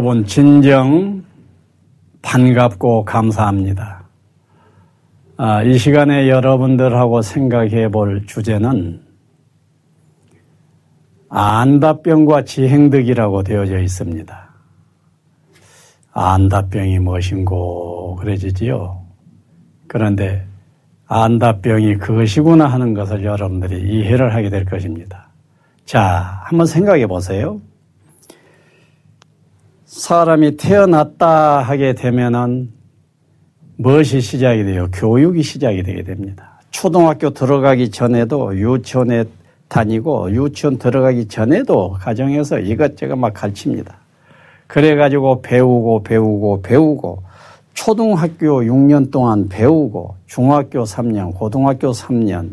여러분 진정 반갑고 감사합니다. 아, 이 시간에 여러분들하고 생각해 볼 주제는 안다병과 지행득이라고 되어져 있습니다. 안다병이 무엇인고 그래지지요. 그런데 안다병이 그것이구나 하는 것을 여러분들이 이해를 하게 될 것입니다. 자, 한번 생각해 보세요. 사람이 태어났다 하게 되면은 무엇이 시작이 돼요? 교육이 시작이 되게 됩니다. 초등학교 들어가기 전에도 유치원에 다니고 유치원 들어가기 전에도 가정에서 이것저것 막 가르칩니다. 그래가지고 배우고 배우고 배우고 초등학교 6년 동안 배우고 중학교 3년, 고등학교 3년,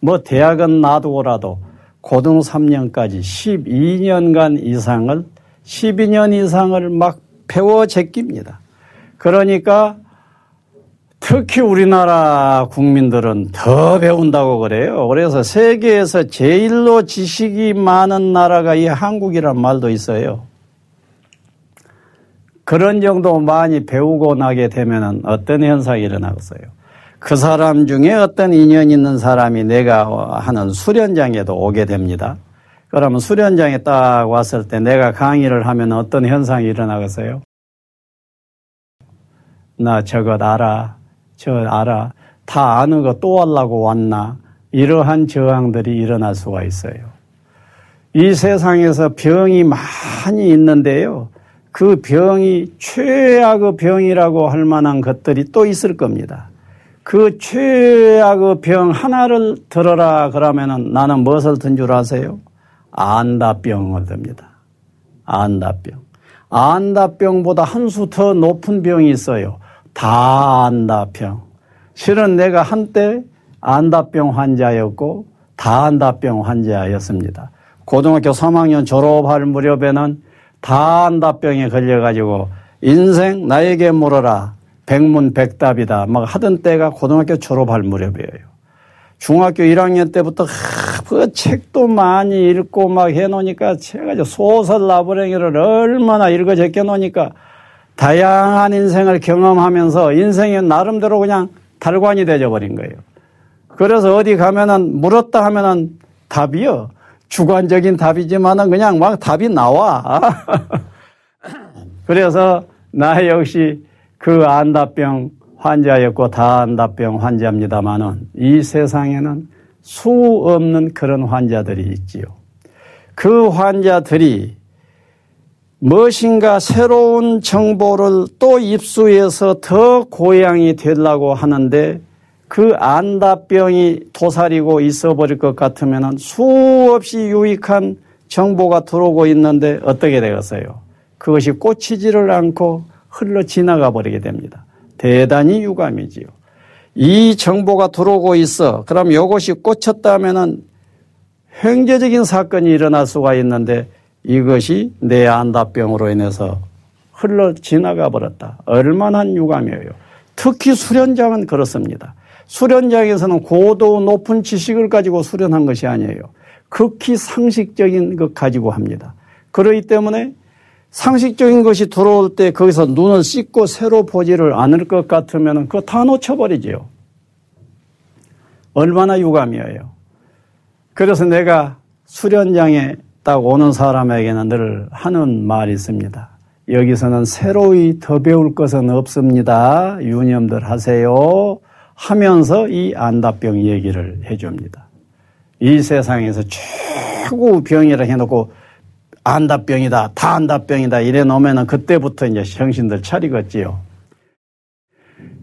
뭐 대학은 놔두고라도 고등 3년까지 12년간 이상을 12년 이상을 막 배워 제낍니다. 그러니까 특히 우리나라 국민들은 더 배운다고 그래요. 그래서 세계에서 제일로 지식이 많은 나라가 이 한국이란 말도 있어요. 그런 정도 많이 배우고 나게 되면 어떤 현상이 일어나겠어요? 그 사람 중에 어떤 인연 있는 사람이 내가 하는 수련장에도 오게 됩니다. 그러면 수련장에 딱 왔을 때 내가 강의를 하면 어떤 현상이 일어나겠어요? 나 저것 알아. 저 알아. 다 아는 거 또 하려고 왔나. 이러한 저항들이 일어날 수가 있어요. 이 세상에서 병이 많이 있는데요. 그 병이 최악의 병이라고 할 만한 것들이 또 있을 겁니다. 그 최악의 병 하나를 들어라 그러면은 나는 무엇을 든 줄 아세요? 안다병을 듭니다. 안다병. 안다병보다 한 수 더 높은 병이 있어요. 다 안다병. 실은 내가 한때 안다병 환자였고 다 안다병 환자였습니다. 고등학교 3학년 졸업할 무렵에는 다 안다병에 걸려가지고 인생 나에게 물어라 백문백답이다 막 하던 때가 고등학교 졸업할 무렵이에요. 중학교 1학년 때부터 그 책도 많이 읽고 막 해놓으니까 제가 소설 나부랭이를 얼마나 읽어 제껴 놓으니까 다양한 인생을 경험하면서 인생이 나름대로 그냥 달관이 되져 버린 거예요. 그래서 어디 가면은 물었다 하면은 답이요. 주관적인 답이지만은 그냥 막 답이 나와. 그래서 나 역시 그 안다병 환자였고 다 안다병 환자입니다만은 이 세상에는 수 없는 그런 환자들이 있지요. 그 환자들이 무엇인가 새로운 정보를 또 입수해서 더 고양이 되려고 하는데 그 안다병이 도사리고 있어 버릴 것 같으면 수없이 유익한 정보가 들어오고 있는데 어떻게 되겠어요? 그것이 꽂히지를 않고 흘러 지나가 버리게 됩니다. 대단히 유감이지요. 이 정보가 들어오고 있어. 그럼 이것이 꽂혔다면은 횡재적인 사건이 일어날 수가 있는데 이것이 내 안다병으로 인해서 흘러 지나가 버렸다. 얼마나 유감이에요. 특히 수련장은 그렇습니다. 수련장에서는 고도 높은 지식을 가지고 수련한 것이 아니에요. 극히 상식적인 것 가지고 합니다. 그러기 때문에 상식적인 것이 들어올 때 거기서 눈을 씻고 새로 보지를 않을 것 같으면 그거 다 놓쳐버리지요. 얼마나 유감이에요. 그래서 내가 수련장에 딱 오는 사람에게는 늘 하는 말이 있습니다. 여기서는 새로이 더 배울 것은 없습니다. 유념들 하세요. 하면서 이 안다병 얘기를 해줍니다. 이 세상에서 최고 병이라 해놓고 안다병이다, 다 안다병이다 이래 놓으면 그때부터 이제 정신들 차리겠지요.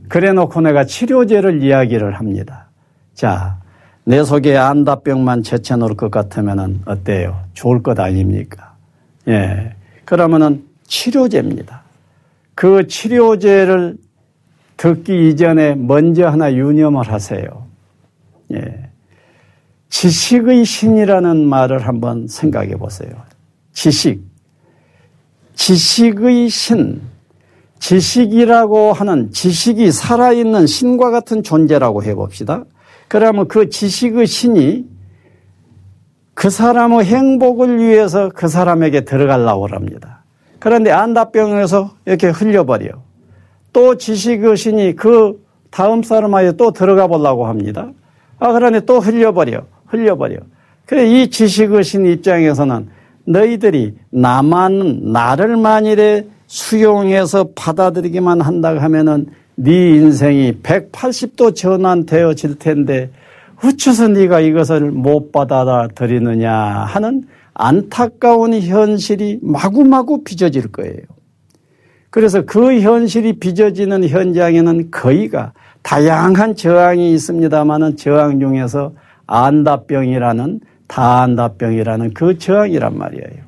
그래 놓고 내가 치료제를 이야기를 합니다. 자, 내 속에 안다병만 제쳐놓을 것 같으면 어때요? 좋을 것 아닙니까? 예. 그러면은 치료제입니다. 그 치료제를 듣기 이전에 먼저 하나 유념을 하세요. 예. 지식의 신이라는 말을 한번 생각해 보세요. 지식. 지식의 신. 지식이라고 하는 지식이 살아있는 신과 같은 존재라고 해 봅시다. 그러면 그 지식의 신이 그 사람의 행복을 위해서 그 사람에게 들어가려고 합니다. 그런데 안다병에서 이렇게 흘려버려. 또 지식의 신이 그 다음 사람에게 또 들어가 보려고 합니다. 아, 그러니 또 흘려버려. 흘려버려. 그래, 이 지식의 신 입장에서는 너희들이 나만, 나를 만일에 수용해서 받아들이기만 한다고 하면은 네 인생이 180도 전환되어질 텐데 어째서 네가 이것을 못 받아들이느냐 하는 안타까운 현실이 마구마구 빚어질 거예요. 그래서 그 현실이 빚어지는 현장에는 거의가 다양한 저항이 있습니다만은 저항 중에서 안다병이라는 다안다병이라는 그 저항이란 말이에요.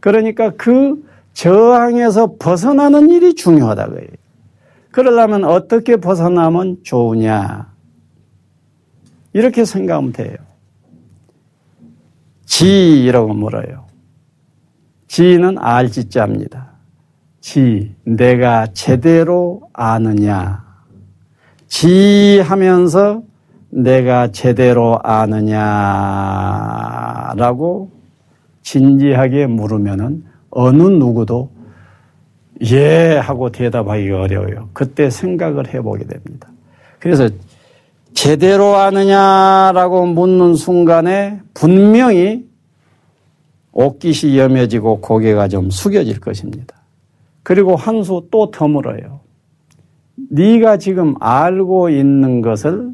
그러니까 그 저항에서 벗어나는 일이 중요하다고요. 그러려면 어떻게 벗어나면 좋으냐? 이렇게 생각하면 돼요. 지라고 물어요. 지는 알지 자입니다. 지, 내가 제대로 아느냐. 지 하면서 내가 제대로 아느냐라고 진지하게 물으면은 어느 누구도 예 하고 대답하기 어려워요. 그때 생각을 해보게 됩니다. 그래서 제대로 아느냐라고 묻는 순간에 분명히 옷깃이 염해지고 고개가 좀 숙여질 것입니다. 그리고 한 수 또 더 물어요. 네가 지금 알고 있는 것을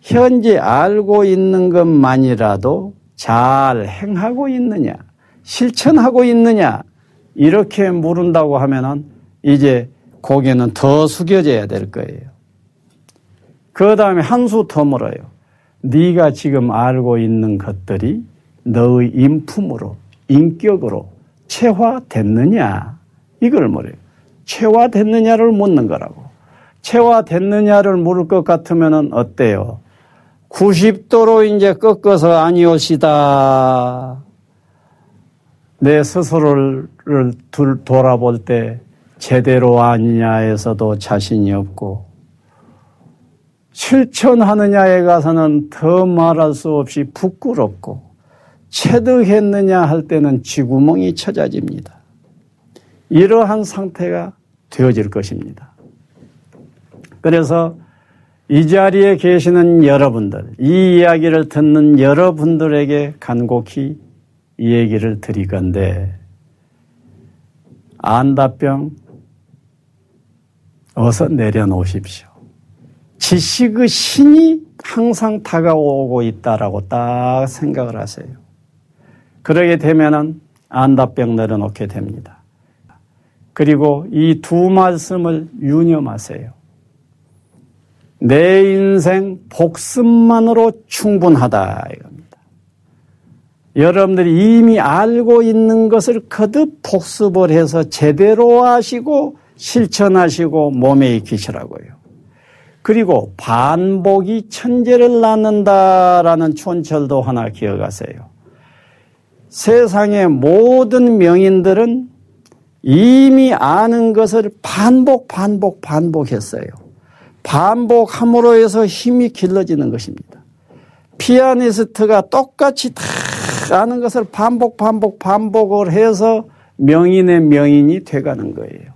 현재 알고 있는 것만이라도 잘 행하고 있느냐, 실천하고 있느냐, 이렇게 물은다고 하면은 이제 고개는 더 숙여져야 될 거예요. 그 다음에 한 수 더 물어요. 네가 지금 알고 있는 것들이 너의 인품으로, 인격으로 체화됐느냐? 이걸 물어요. 체화됐느냐를 묻는 거라고. 체화됐느냐를 물을 것 같으면 어때요? 90도로 이제 꺾어서 아니오시다. 내 스스로를 돌아볼 때 제대로 아니냐에서도 자신이 없고 실천하느냐에 가서는 더 말할 수 없이 부끄럽고 체득했느냐 할 때는 쥐구멍이 찾아집니다. 이러한 상태가 되어질 것입니다. 그래서 이 자리에 계시는 여러분들, 이 이야기를 듣는 여러분들에게 간곡히 이 얘기를 드리건데, 안다병 어서 내려놓으십시오. 지식의 신이 항상 다가오고 있다라고 딱 생각을 하세요. 그러게 되면은 안다병 내려놓게 됩니다. 그리고 이 두 말씀을 유념하세요. 내 인생 복습만으로 충분하다 이겁니다. 여러분들이 이미 알고 있는 것을 거듭 복습을 해서 제대로 하시고 실천하시고 몸에 익히시라고요. 그리고 반복이 천재를 낳는다라는 촌철도 하나 기억하세요. 세상의 모든 명인들은 이미 아는 것을 반복, 반복, 반복했어요. 반복함으로 해서 힘이 길러지는 것입니다. 피아니스트가 똑같이 다 아는 것을 반복, 반복, 반복을 해서 명인의 명인이 돼가는 거예요.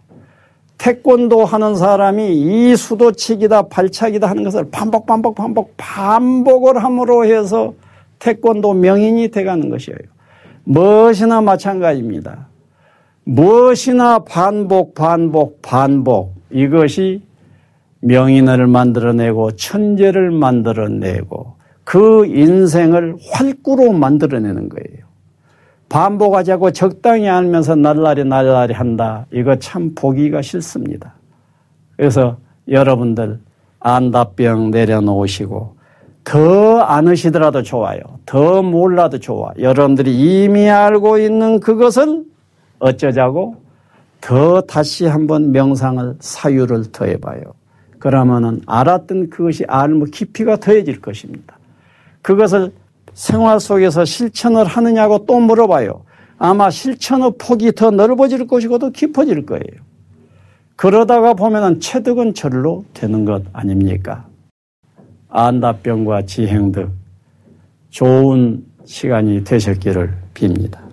태권도 하는 사람이 이 수도치기다 발차기다 하는 것을 반복 반복 반복 반복을 함으로 해서 태권도 명인이 돼가는 것이에요. 무엇이나 마찬가지입니다. 무엇이나 반복 반복 반복 이것이 명인을 만들어내고 천재를 만들어내고 그 인생을 활구로 만들어내는 거예요. 반복하자고 적당히 알면서 날라리 날라리 한다. 이거 참 보기가 싫습니다. 그래서 여러분들 안다병 내려놓으시고 더 안으시더라도 좋아요. 더 몰라도 좋아. 여러분들이 이미 알고 있는 그것을 어쩌자고 더 다시 한번 명상을 사유를 더해봐요. 그러면은 알았던 그것이 알무 깊이가 더해질 것입니다. 그것을 생활 속에서 실천을 하느냐고 또 물어봐요. 아마 실천의 폭이 더 넓어질 것이고 더 깊어질 거예요. 그러다가 보면은 체득은 절로 되는 것 아닙니까? 안다병과 지행득 좋은 시간이 되셨기를 빕니다.